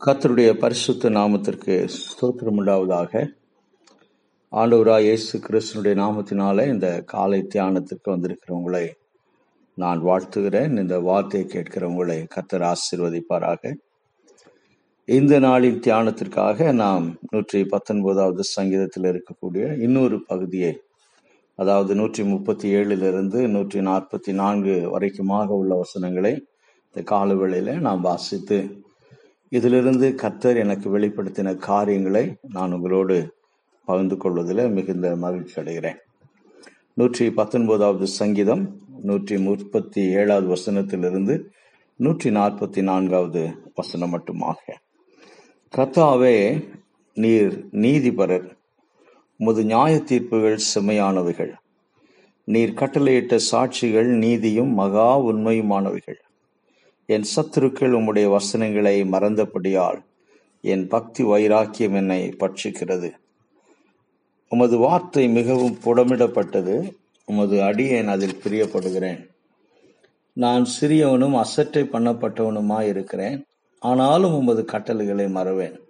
கர்த்தருடைய பரிசுத்த நாமத்திற்கு ஸ்தோத்திரம் உண்டாவதாக. ஆண்டவராய் இயேசு கிறிஸ்தனுடைய நாமத்தினாலே இந்த காலை தியானத்திற்கு வந்திருக்கிறவங்களை நான் வாழ்த்துகிறேன். இந்த வார்த்தையை கேட்கிறவங்களை கர்த்தர் ஆசீர்வதிப்பாராக. இந்த நாளின் தியானத்திற்காக நாம் நூற்றி பத்தொன்பதாவது சங்கீதத்தில் இருக்கக்கூடிய இன்னொரு பகுதியை அதாவது நூற்றி முப்பத்தி ஏழிலிருந்து நூற்றி நாற்பத்தி நான்கு வரைக்குமாக உள்ள வசனங்களை இந்த காலவேளையில நாம் வாசித்து இதிலிருந்து கர்த்தர் எனக்கு வெளிப்படுத்தின காரியங்களை நான் உங்களோடு பகிர்ந்து கொள்வதில் மிகுந்த மகிழ்ச்சி அடைகிறேன். நூற்றி பத்தொன்பதாவது சங்கீதம் நூற்றி முப்பத்தி ஏழாவது வசனத்திலிருந்து நூற்றி நாற்பத்தி நான்காவது வசனம் மட்டுமாக. கர்த்தாவே நீர் நீதிபரர் முது நியாய தீர்ப்புகள் செம்மையானவைகள். நீர் கட்டளையிட்ட சாட்சிகள் நீதியும் மகா உண்மையுமானவைகள். என் சத்துருக்கள் உம்முடைய வசனங்களை மறந்தபடியால் என் பக்தி வைராக்கியம் என்னை பட்சிக்கிறது. உமது வார்த்தை மிகவும் புடமிடப்பட்டது. உமது அடியேன் அதில் பிரியப்படுகிறேன். நான் சிறியவனும் அசட்டை பண்ணப்பட்டவனுமாய் இருக்கிறேன். ஆனாலும் உமது கட்டளைகளை மறவேன்.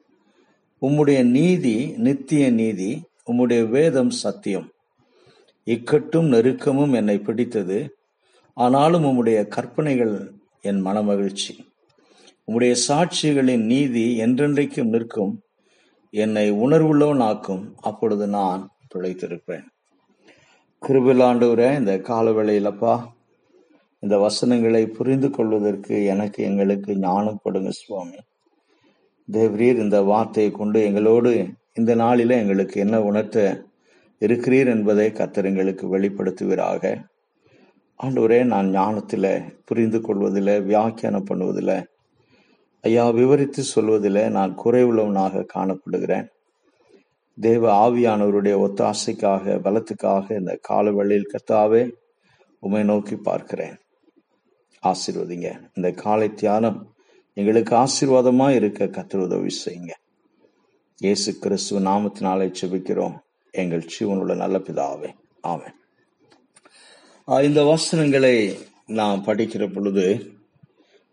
உம்முடைய நீதி நித்திய நீதி உம்முடைய வேதம் சத்தியம். இக்கட்டும் நெருக்கமும் என்னை பிடித்தது. ஆனாலும் உம்முடைய கற்பனைகள் என் மனமகிழ்ச்சி. உம்முடைய சாட்சிகளின் நீதி என்றென்றைக்கும் நிற்கும். என்னை உணர்வுள்ளவன் ஆக்கும் அப்பொழுது நான் பிழைத்திருப்பேன். கிருபிலாண்டவரே இந்த காலவேளையிலப்பா இந்த வசனங்களை புரிந்து கொள்வதற்கு எனக்கு எங்களுக்கு ஞானம் கொடுங்க சுவாமி. தேவரீர் இந்த வார்த்தையை கொண்டு எங்களோடு இந்த நாளில எங்களுக்கு என்ன உணர்த்த இருக்கிறீர் என்பதை கத்தர் எங்களுக்கு வெளிப்படுத்துவீராக. ஆண்டவரே நான் ஞானத்தில் புரிந்து கொள்வதில் வியாக்கியானம் பண்ணுவதில் ஐயா விவரித்து சொல்வதில் நான் குறைவுள்ளவனாக காணப்படுகிறேன். தேவ ஆவியானவருடைய ஒத்தாசைக்காக பலத்துக்காக இந்த காலவெளியில் கத்தாவே உமை நோக்கி பார்க்கிறேன். ஆசீர்வதிங்க. இந்த காலை தியானம் எங்களுக்கு ஆசீர்வாதமாக இருக்க கத்திர உதவி செய்யுங்க. இயேசு கிறிஸ்துவ நாமத்தினாலே செபிக்கிறோம் எங்கள் ஜீவனுள்ள நல்ல பிதாவே. ஆமேன். இந்த வசனங்களை நாம் படிக்கிற பொழுது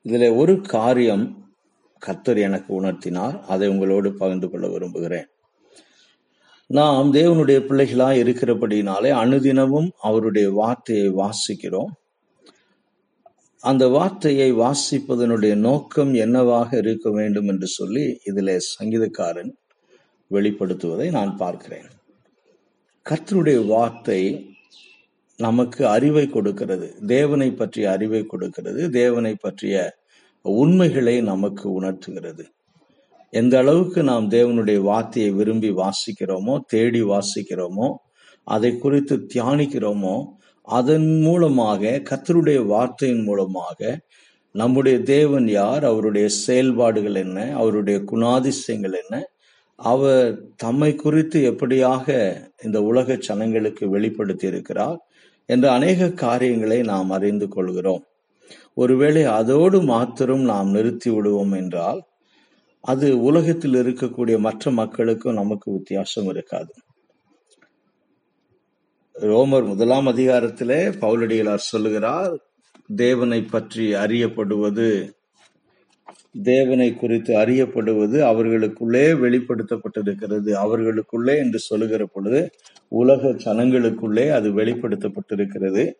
இதில் ஒரு காரியம் கர்த்தர் எனக்கு உணர்த்தினார். அதை உங்களோடு பகிர்ந்து கொள்ள விரும்புகிறேன். நாம் தேவனுடைய பிள்ளைகளாக இருக்கிறபடினாலே அனுதினமும் அவருடைய வார்த்தையை வாசிக்கிறோம். அந்த வார்த்தையை வாசிப்பதனுடைய நோக்கம் என்னவாக இருக்க வேண்டும் என்று சொல்லி இதில் சங்கீதக்காரன் வெளிப்படுத்துவதை நான் பார்க்கிறேன். கத்தருடைய வார்த்தை நமக்கு அறிவை கொடுக்கிறது. தேவனை பற்றிய அறிவை கொடுக்கிறது. தேவனை பற்றிய உண்மைகளை நமக்கு உணர்த்துகிறது. எந்த அளவுக்கு நாம் தேவனுடைய வார்த்தையை விரும்பி வாசிக்கிறோமோ தேடி வாசிக்கிறோமோ அதை குறித்து தியானிக்கிறோமோ அதன் மூலமாக கத்தருடைய வார்த்தையின் மூலமாக நம்முடைய தேவன் யார் அவருடைய செயல்பாடுகள் என்ன அவருடைய குணாதிசயங்கள் என்ன அவர் தம்மை குறித்து எப்படியாக இந்த உலக ஜனங்களுக்கு வெளிப்படுத்தி இருக்கிறார் என்ற அநேக காரியங்களை நாம் அறிந்து கொள்கிறோம். ஒருவேளை அதோடு மாத்திரம் நாம் நிறுத்தி விடுவோம் என்றால் அது உலகத்தில் இருக்கக்கூடிய மற்ற மக்களுக்கும் நமக்கு வித்தியாசம் இருக்காது. ரோமர் முதலாம் அதிகாரத்திலே பவுலடிகளார் சொல்லுகிறார் தேவனை பற்றி அறியப்படுவது தேவனை குறித்து அறியப்படுவது அவர்களுக்குள்ளே வெளிப்படுத்தப்பட்டிருக்கிறது. அவர்களுக்குள்ளே என்று சொல்லுகிற பொழுது உலக ஜனங்களுக்குள்ளே அது வெளிப்படுத்தப்பட்டிருக்கிறது.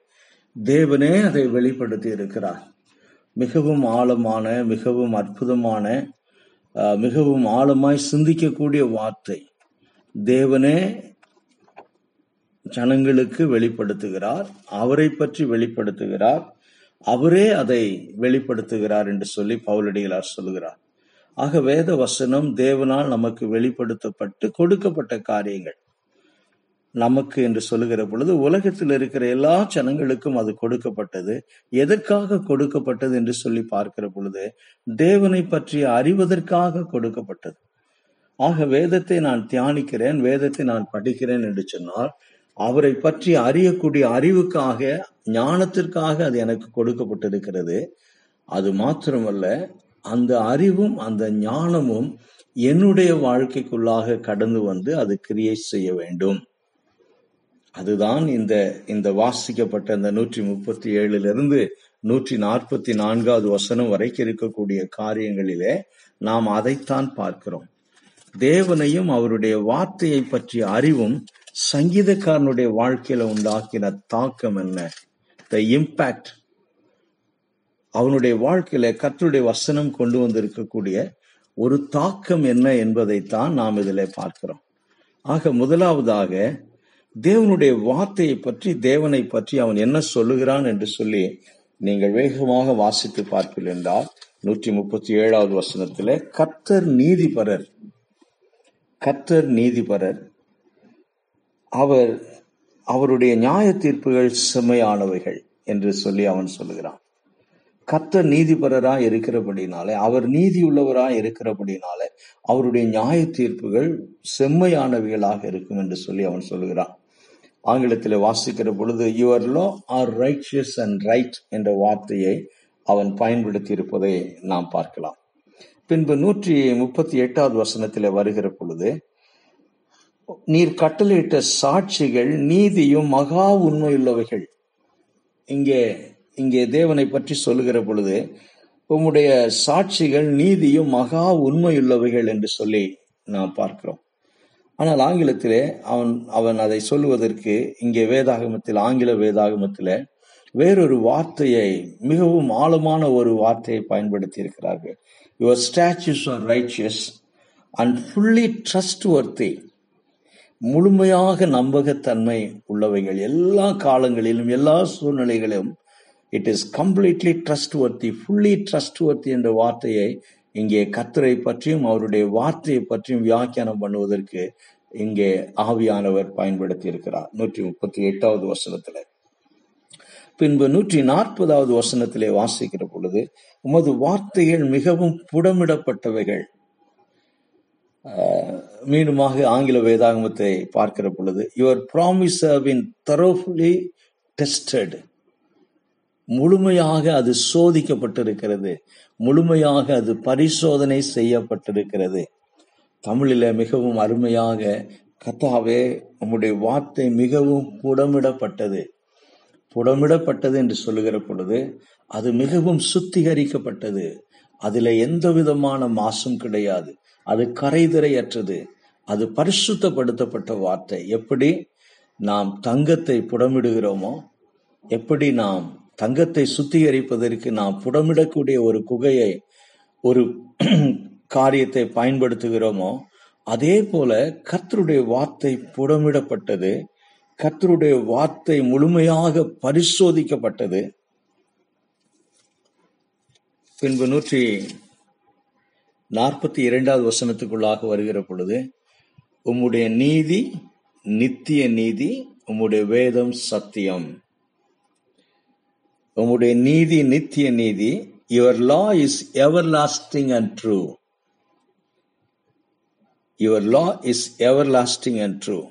தேவனே அதை வெளிப்படுத்தி இருக்கிறார். மிகவும் ஆழமான மிகவும் அற்புதமான மிகவும் ஆழமாய் சிந்திக்கக்கூடிய வார்த்தை தேவனே ஜனங்களுக்கு வெளிப்படுத்துகிறார். அவரை பற்றி வெளிப்படுத்துகிறார். அவரே அதை வெளிப்படுத்துகிறார் என்று சொல்லி பவுலடிகளார் சொல்லுகிறார். ஆக வேத வசனம் தேவனால் நமக்கு வெளிப்படுத்தப்பட்டு கொடுக்கப்பட்ட காரியங்கள். நமக்கு என்று சொல்லுகிற பொழுது உலகத்தில் இருக்கிற எல்லா ஜனங்களுக்கும் அது கொடுக்கப்பட்டது. எதற்காக கொடுக்கப்பட்டது என்று சொல்லி பார்க்கிற பொழுது தேவனை பற்றி அறிவதற்காக கொடுக்கப்பட்டது. ஆக வேதத்தை நான் தியானிக்கிறேன் வேதத்தை நான் படிக்கிறேன் என்று சொன்னால் அவரை பற்றி அறியக்கூடிய அறிவுக்காக ஞானத்திற்காக அது எனக்கு கொடுக்கப்பட்டிருக்கிறது. அது மாத்திரமல்ல அந்த அறிவும் அந்த ஞானமும் என்னுடைய வாழ்க்கைக்குள்ளாக கடந்து வந்து அது கிரியேட் செய்ய வேண்டும். அதுதான் இந்த இந்த வாசிக்கப்பட்ட இந்த நூற்றி முப்பத்தி ஏழுல இருந்து நூற்றி நாற்பத்தி நான்காவது வசனம் வரைக்கும் இருக்கக்கூடிய காரியங்களிலே நாம் அதைத்தான் பார்க்கிறோம். தேவனையும் அவருடைய வார்த்தையை பற்றிய அறிவும் சங்கீதக்காரனுடைய வாழ்க்கையில உண்டாக்கின தாக்கம் என்ன? த இம்பாக்ட் அவனுடைய வாழ்க்கையில கத்தருடைய வசனம் கொண்டு வந்திருக்கக்கூடிய ஒரு தாக்கம் என்ன என்பதைத்தான் நாம் இதில் பார்க்கிறோம். ஆக முதலாவதாக தேவனுடைய வார்த்தையை பற்றி தேவனை பற்றி அவன் என்ன சொல்லுகிறான் என்று சொல்லி நீங்கள் வேகமாக வாசித்து பார்ப்பீர்கள் என்றால் நூற்றி முப்பத்தி ஏழாவது வசனத்தில் கத்தர் நீதிபரர். கத்தர் நீதிபரர். அவர் அவருடைய நியாய தீர்ப்புகள் செம்மையானவைகள் என்று சொல்லி அவன் சொல்லுகிறான். கத்த நீதிபரராய் இருக்கிறபடினாலே அவர் நீதி உள்ளவராய் இருக்கிறபடினாலே அவருடைய நியாய தீர்ப்புகள் செம்மையானவைகளாக இருக்கும் என்று சொல்லி அவன் சொல்லுகிறான். ஆங்கிலத்தில் வாசிக்கிற பொழுது your law are righteous and right என்ற வார்த்தையை அவன் பயன்படுத்தி இருப்பதை நாம் பார்க்கலாம். பின்பு நூற்றி முப்பத்தி எட்டாவது வசனத்தில் வருகிற பொழுது நீர் கட்டளையிட்ட சாட்சிகள் நீதியும் மகா உண்மையுள்ளவைகள். இங்கே இங்கே தேவனை பற்றி சொல்லுகிற பொழுது உம்முடைய சாட்சிகள் நீதியும் மகா உண்மையுள்ளவைகள் என்று சொல்லி நாம் பார்க்கிறோம். ஆனால் ஆங்கிலத்திலே அவன் அவன் அதை சொல்லுவதற்கு இங்கே வேதாகமத்தில் ஆங்கில வேதாகமத்தில் வேறொரு வார்த்தையை மிகவும் ஆழமான ஒரு வார்த்தையை பயன்படுத்தி இருக்கிறார்கள் your statutes are righteous and fully trustworthy முழுமையாக நம்பகத்தன்மை உள்ளவைகள். எல்லா காலங்களிலும் எல்லா சூழ்நிலைகளிலும் it is completely trustworthy fully trustworthy என்ற வார்த்தையை இங்கே கத்தரை பற்றியும் அவருடைய வார்த்தையை பற்றியும் வியாக்கியானம் பண்ணுவதற்கு இங்கே ஆவியானவர் பயன்படுத்தி இருக்கிறார் நூற்றி முப்பத்தி எட்டாவது வசனத்துல. பின்பு நூற்றி நாற்பதாவது வசனத்திலே வாசிக்கிற பொழுது உமது வார்த்தைகள் மிகவும் புடமிடப்பட்டவைகள். மீண்டுமாக ஆங்கில வேதாகமத்தை பார்க்கிற பொழுது your promise been thoroughly tested முழுமையாக அது சோதிக்கப்பட்டிருக்கிறது. முழுமையாக அது பரிசோதனை செய்யப்பட்டிருக்கிறது. தமிழில் மிகவும் அருமையாக கத்தாவே நம்முடைய வார்த்தை மிகவும் புடமிடப்பட்டது. புடமிடப்பட்டது என்று சொல்லுகிற பொழுது அது மிகவும் சுத்திகரிக்கப்பட்டது. அதில் எந்த விதமான மாசும் கிடையாது. அது கரைதிரையற்றது. அது பரிசுத்தப்படுத்தப்பட்ட வார்த்தை. எப்படி நாம் தங்கத்தை புடமிடுகிறோமோ எப்படி நாம் தங்கத்தை சுத்திகரிப்பதற்கு நாம் புடமிடக்கூடிய ஒரு குகையை ஒரு காரியத்தை பயன்படுத்துகிறோமோ அதே போல கர்த்தருடைய வார்த்தை புடமிடப்பட்டது கர்த்தருடைய வார்த்தை முழுமையாக பரிசோதிக்கப்பட்டது. பின்பு நூற்றி நாற்பத்தி இரண்டாவது வசனத்துக்குள்ளாக வருகிற பொழுது உம்முடைய நீதி நித்திய நீதி உம்முடைய வேதம் சத்தியம். உம்முடைய நீதி நித்திய நீதி your law is everlasting and true your law is everlasting and true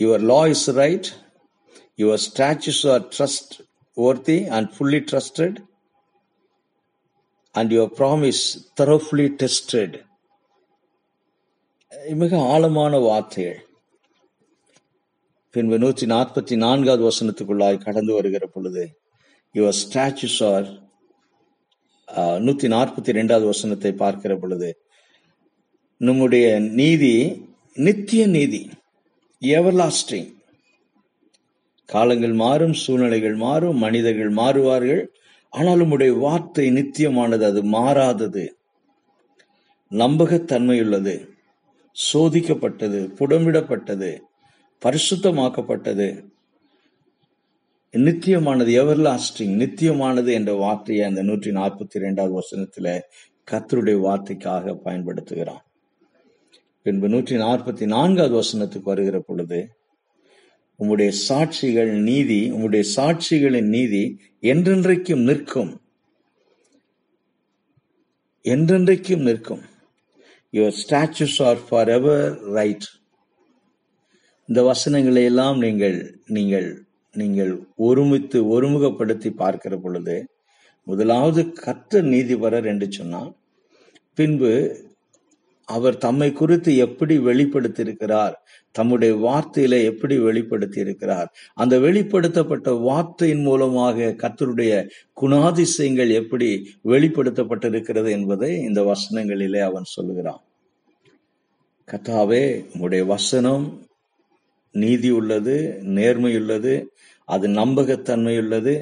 your law is right your statutes are trustworthy and fully trusted and your promise thoroughly tested eh, மிக ஆழமான வார்த்தைகள். பின்பு நூற்றி நாற்பத்தி நான்காவது வசனத்துக்குள்ளாய் கடந்து வருகிற பொழுது யுவர் ஸ்டாச்சுஸ் ஆர் நூற்றி நாற்பத்தி ரெண்டாவது வசனத்தை பார்க்கிற பொழுது நம்முடைய நீதி நித்திய நீதி எவர்லாஸ்டிங் காலங்கள் மாறும் சூழ்நிலைகள் மாறும் மனிதர்கள் மாறுவார்கள் ஆனால் உம்முடைய வார்த்தை நித்தியமானது அது மாறாதது. நம்பகத்தன்மையுள்ளது. சோதிக்கப்பட்டது புடமிடப்பட்டது பரிசுத்தமாக்கப்பட்டது. நித்தியமானது எவர் லாஸ்டிங் நித்தியமானது என்ற வார்த்தையை அந்த நூற்றி நாற்பத்தி இரண்டாவது வசனத்துல கத்தருடைய வார்த்தைக்காக பயன்படுத்துகிறான். பின்பு நூற்றி நாற்பத்தி நான்காவது வசனத்துக்கு வருகிற பொழுது உம்முடைய சாட்சிகள் நீதி உம்முடைய சாட்சிகளின் நீதி என்றென்றைக்கும் நிற்கும். என்றென்றைக்கும் நிற்கும். Your statutes are forever right இந்த வசனங்களை எல்லாம் நீங்கள் நீங்கள் நீங்கள் ஒருமித்து ஒருமுகப்படுத்தி பார்க்கிற பொழுது முதலாவது கர்த்தர் நீதிபரர் என்று சொன்னால் பின்பு அவர் தம்மை குறித்து எப்படி வெளிப்படுத்தியிருக்கிறார்? தம்முடைய வார்த்தையில எப்படி வெளிப்படுத்தி இருக்கிறார் அந்த வெளிப்படுத்தப்பட்ட வார்த்தையின் மூலமாக கத்தருடைய குணாதிசயங்கள் எப்படி வெளிப்படுத்தப்பட்டிருக்கிறது என்பதை இந்த வசனங்களிலே அவன் சொல்லுகிறான். கத்தாவே உங்களுடைய வசனம் நீதி உள்ளது நேர்மையுள்ளது அது நம்பகத்தன்மை உள்ளது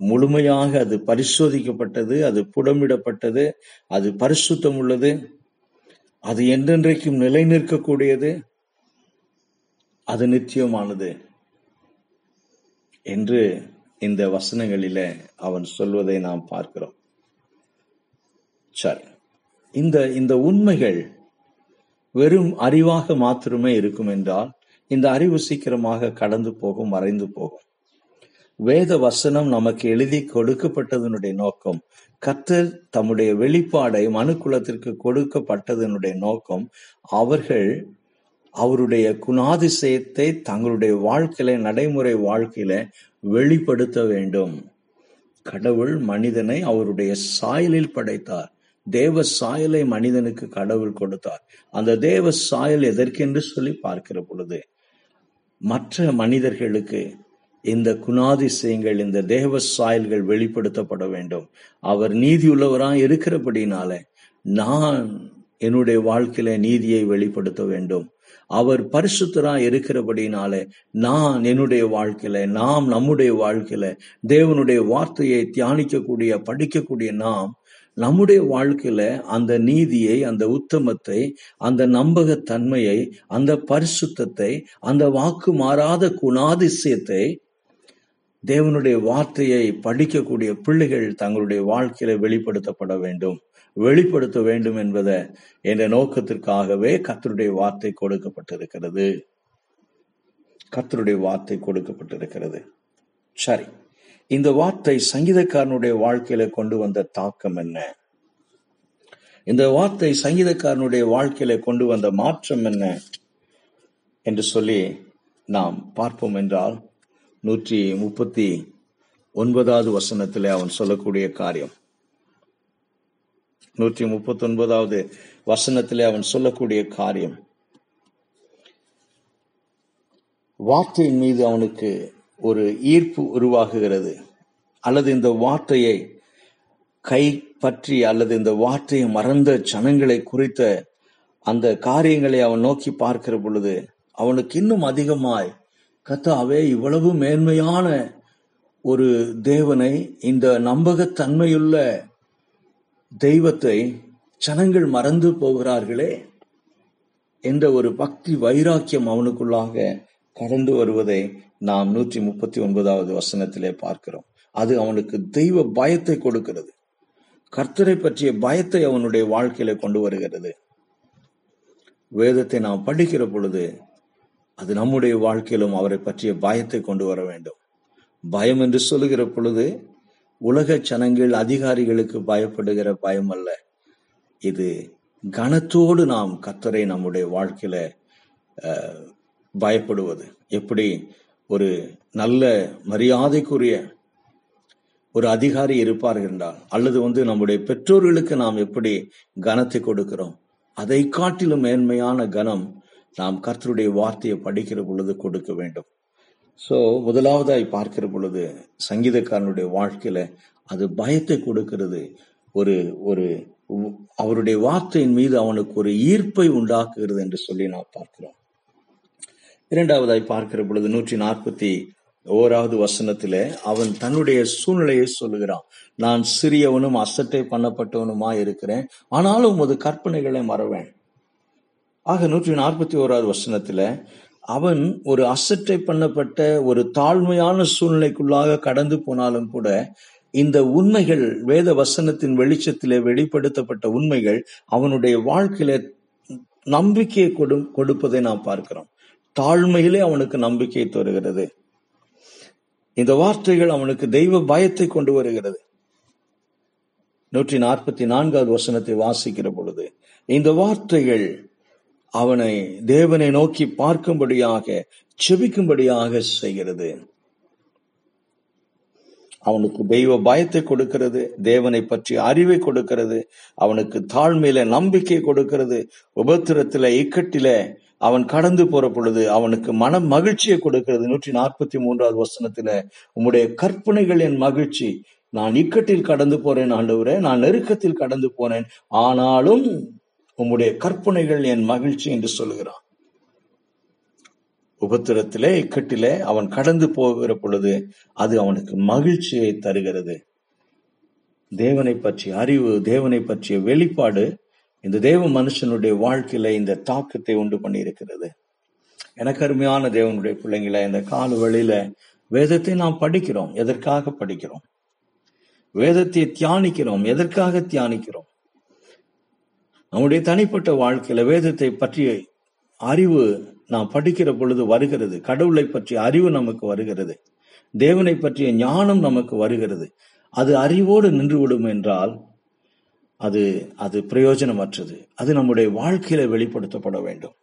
முழுமையாக அது பரிசோதிக்கப்பட்டது அது புடமிடப்பட்டது அது பரிசுத்தம் உள்ளது அது என்றென்றைக்கும் நிலை நிற்கக்கூடியது அது நித்தியமானது என்று இந்த வசனங்களிலே அவன் சொல்வதை நாம் பார்க்கிறோம். சரி. இந்த இந்த உண்மைகள் வெறும் அறிவாக மாத்திரமே இருக்கும் என்றால் இந்த அறிவு சீக்கிரமாக கடந்து போகும் மறைந்து போகும். வேத வசனம் நமக்கு எழுதி கொடுக்கப்பட்டதனுடைய நோக்கம். கர்த்தர் தம்முடைய வெளிப்பாடை மனுக்குலத்திற்கு கொடுக்கப்பட்டதனுடைய நோக்கம். அவர்கள் அவருடைய குணாதிசயத்தை தங்களுடைய வாழ்க்கையில நடைமுறை வாழ்க்கையில வெளிப்படுத்த வேண்டும். கடவுள் மனிதனை அவருடைய சாயலில் படைத்தார். தேவ சாயலை மனிதனுக்கு கடவுள் கொடுத்தார். அந்த தேவ சாயல் எதற்கென்று சொல்லி பார்க்கிற பொழுது மற்ற மனிதர்களுக்கு இந்த குணாதிசயங்கள் இந்த தேவ சாயல்கள் வெளிப்படுத்தப்பட வேண்டும். அவர் நீதியுள்ளவராக இருக்கிறபடினால நான் என்னுடைய வாழ்க்கையில நீதியை வெளிப்படுத்த வேண்டும். அவர் பரிசுத்தரா இருக்கிறபடினால நான் என்னுடைய வாழ்க்கையில நாம் நம்முடைய வாழ்க்கையில தேவனுடைய வார்த்தையை தியானிக்கக்கூடிய படிக்கக்கூடிய நாம் நம்முடைய வாழ்க்கையில அந்த நீதியை அந்த உத்தமத்தை அந்த நம்பகத்தன்மையை அந்த பரிசுத்தத்தை அந்த வாக்கு மாறாத குணாதிசயத்தை தேவனுடைய வார்த்தையை படிக்கக்கூடிய பிள்ளைகள் தங்களுடைய வாழ்க்கையில வெளிப்படுத்தப்பட வேண்டும் வெளிப்படுத்த வேண்டும் என்பதை என்ற நோக்கத்திற்காகவே கத்தருடைய வார்த்தை கொடுக்கப்பட்டிருக்கிறது. கத்தருடைய வார்த்தை கொடுக்கப்பட்டிருக்கிறது. சரி இந்த வார்த்தை சங்கீதக்காரனுடைய வாழ்க்கையில கொண்டு வந்த தாக்கம் என்ன? இந்த வார்த்தை சங்கீதக்காரனுடைய வாழ்க்கையில கொண்டு வந்த மாற்றம் என்ன? என்று சொல்லி நாம் பார்ப்போம் என்றால் நூற்றி முப்பத்தி ஒன்பதாவது வசனத்திலே அவன் சொல்லக்கூடிய காரியம். நூற்றி முப்பத்தி ஒன்பதாவது வசனத்திலே அவன் சொல்லக்கூடிய காரியம். வார்த்தையின் மீது அவனுக்கு ஒரு ஈர்ப்பு உருவாகுகிறது. அல்லது இந்த வார்த்தையை கை பற்றி அல்லது இந்த வார்த்தையை மறந்த ஜனங்களை குறித்த அந்த காரியங்களை அவன் நோக்கி பார்க்கிற பொழுது அவனுக்கு இன்னும் அதிகமாய் கத்தாவே இவ்வளவு மேன்மையான ஒரு தேவனை இந்த நம்பகத்தன்மையுள்ள தெய்வத்தை ஜனங்கள் மறந்து போகிறார்களே என்ற ஒரு பக்தி வைராக்கியம் அவனுக்குள்ளாக கடந்து வருவதை நாம் நூற்றி முப்பத்தி ஒன்பதாவது வசனத்திலே பார்க்கிறோம். அது அவனுக்கு தெய்வ பயத்தை கொடுக்கிறது. கர்த்தரை பற்றிய பயத்தை அவனுடைய வாழ்க்கையில கொண்டு வருகிறது. வேதத்தை நாம் படிக்கிற பொழுது அது நம்முடைய வாழ்க்கையிலும் அவரை பற்றிய பயத்தை கொண்டு வர வேண்டும். பயம் என்று சொல்லுகிற பொழுது உலக ஜனங்கள் அதிகாரிகளுக்கு பயப்படுகிற பயம் அல்ல. இது கனத்தோடு நாம் கத்தரை நம்முடைய வாழ்க்கையில பயப்படுவது. எப்படி? ஒரு நல்ல மரியாதைக்குரிய ஒரு அதிகாரி இருப்பார்கள் என்றால் அல்லது வந்து நம்முடைய பெற்றோர்களுக்கு நாம் எப்படி கனத்தை கொடுக்கிறோம்? அதை காட்டிலும் மேன்மையான கனம் நாம் கர்த்தருடைய வார்த்தையை படிக்கிற பொழுது கொடுக்க வேண்டும். சோ முதலாவதாய் பார்க்கிற பொழுது சங்கீதக்காரனுடைய வாழ்க்கையில அது பயத்தை கொடுக்கிறது. ஒரு ஒரு அவருடைய வார்த்தையின் மீது அவனுக்கு ஒரு ஈர்ப்பை உண்டாக்குகிறது என்று சொல்லி நாம் பார்க்கிறோம். இரண்டாவதாய் பார்க்கிற பொழுது நூற்றி நாற்பத்தி ஓராவது வசனத்திலே அவன் தன்னுடைய சூழ்நிலையை சொல்லுகிறான். நான் சிறியவனும் அசட்டை பண்ணப்பட்டவனுமா இருக்கிறேன் ஆனாலும் உமது கற்பனைகளை மறவேன். ஆக நூற்றி நாற்பத்தி ஓராவது வசனத்துல அவன் ஒரு அசட்டை பண்ணப்பட்ட ஒரு தாழ்மையான சூழ்நிலைக்குள்ளாக கடந்து போனாலும் கூட இந்த உண்மைகள் வேத வசனத்தின் வெளிச்சத்திலே வெளிப்படுத்தப்பட்ட உண்மைகள் அவனுடைய வாழ்க்கையில நம்பிக்கையை கொடு கொடுப்பதை நாம் பார்க்கிறோம். தாழ்மையிலே அவனுக்கு நம்பிக்கை தருகிறது. இந்த வார்த்தைகள் அவனுக்கு தெய்வ பயத்தை கொண்டு வருகிறது. நூற்றி நாற்பத்தி நான்காவது வசனத்தை வாசிக்கிற பொழுது இந்த வார்த்தைகள் அவனை தேவனை நோக்கி பார்க்கும்படியாக செபிக்கும்படியாக செய்கிறது. அவனுக்கு தெய்வ பயத்தை கொடுக்கிறது தேவனை பற்றி அறிவை கொடுக்கிறது அவனுக்கு தாழ்மையில நம்பிக்கை கொடுக்கிறது. உபத்திரத்துல இக்கட்டில அவன் கடந்து போற பொழுது அவனுக்கு மன மகிழ்ச்சியை கொடுக்கிறது. நூற்றி நாற்பத்தி மூன்றாவது வசனத்துல உம்முடைய கற்பனைகள் என் மகிழ்ச்சி. நான் இக்கட்டில் கடந்து போறேன் ஆண்டவரே. நான் நெருக்கத்தில் கடந்து போனேன். ஆனாலும் உம்முடைய கற்பனைகள் என் மகிழ்ச்சி என்று சொல்லுகிறான். உபத்திரத்திலே இக்கட்டிலே அவன் கடந்து போகிற பொழுது அது அவனுக்கு மகிழ்ச்சியை தருகிறது. தேவனை பற்றிய அறிவு தேவனை பற்றிய வெளிப்பாடு இந்த தேவ மனுஷனுடைய வாழ்க்கையில இந்த தாக்கத்தை உண்டு பண்ணி இருக்கிறது எனக்கு அருமையான தேவனுடைய பிள்ளைங்களை இந்த கால வழியில வேதத்தை நாம் படிக்கிறோம். எதற்காக படிக்கிறோம்? வேதத்தை தியானிக்கிறோம். எதற்காக தியானிக்கிறோம்? நம்முடைய தனிப்பட்ட வாழ்க்கையில வேதத்தை பற்றிய அறிவு நாம் படிக்கிற பொழுது வருகிறது. கடவுளை பற்றிய அறிவு நமக்கு வருகிறது. தேவனை பற்றிய ஞானம் நமக்கு வருகிறது. அது அறிவோடு நின்றுவிடும் என்றால் அது அது பிரயோஜனமற்றது. அது நம்முடைய வாழ்க்கையில வெளிப்படுத்தப்பட வேண்டும்.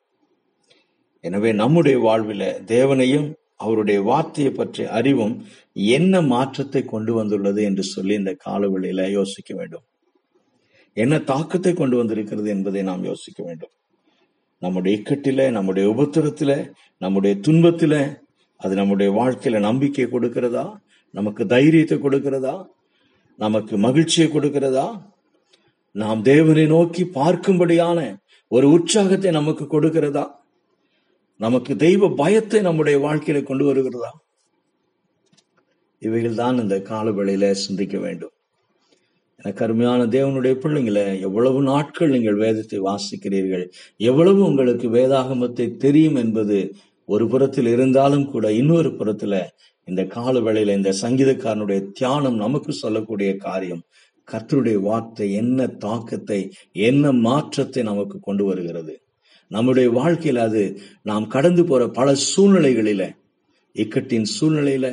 எனவே நம்முடைய வாழ்வில தேவனையும் அவருடைய வார்த்தையை பற்றிய அறிவும் என்ன மாற்றத்தை கொண்டு வந்துள்ளது என்று சொல்லி இந்த காலவெளியில யோசிக்க வேண்டும். என்ன தாக்கத்தை கொண்டு வந்திருக்கிறது என்பதை நாம் யோசிக்க வேண்டும். நம்முடைய இக்கட்டில நம்முடைய உபத்திரத்தில நம்முடைய துன்பத்தில அது நம்முடைய வாழ்க்கையில நம்பிக்கை கொடுக்கிறதா? நமக்கு தைரியத்தை கொடுக்கிறதா? நமக்கு மகிழ்ச்சியை கொடுக்கிறதா? நாம் தேவனை நோக்கி பார்க்கும்படியான ஒரு உற்சாகத்தை நமக்கு கொடுக்கிறதா? நமக்கு தெய்வ பயத்தை நம்முடைய வாழ்க்கையில கொண்டு வருகிறதா? இவைகள் தான் இந்த காலவெளியில சிந்திக்க வேண்டும். எனக்கு அருமையான தேவனுடைய பிள்ளைங்களை எவ்வளவு நாட்கள் நீங்கள் வேதத்தை வாசிக்கிறீர்கள் எவ்வளவு உங்களுக்கு வேதாகமத்தை தெரியும் என்பது ஒரு புறத்தில் இருந்தாலும் கூட இன்னொரு புறத்துல இந்த கால வேளையில இந்த சங்கீதக்காரனுடைய தியானம் நமக்கு சொல்லக்கூடிய காரியம் கர்த்தருடைய வார்த்தை என்ன தாக்கத்தை என்ன மாற்றத்தை நமக்கு கொண்டு வருகிறது. நம்முடைய வாழ்க்கையில அது நாம் கடந்து போற பல சூழ்நிலைகளில இக்கட்டின் சூழ்நிலையில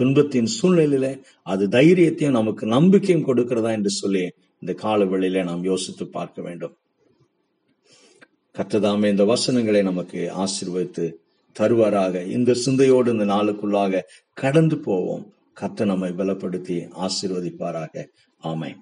துன்பத்தின் சூழ்நிலையில அது தைரியத்தையும் நமக்கு நம்பிக்கையும் கொடுக்கிறதா என்று சொல்லி இந்த கால வேளையில நாம் யோசித்து பார்க்க வேண்டும். கர்த்ததாமே இந்த வசனங்களை நமக்கு ஆசீர்வதித்து தருவாராக. இந்த சிந்தையோடு இந்த நாளுக்குள்ளாக கடந்து போவோம். கத்த நம்மை பலப்படுத்தி ஆசீர்வதிப்பாராக. ஆமை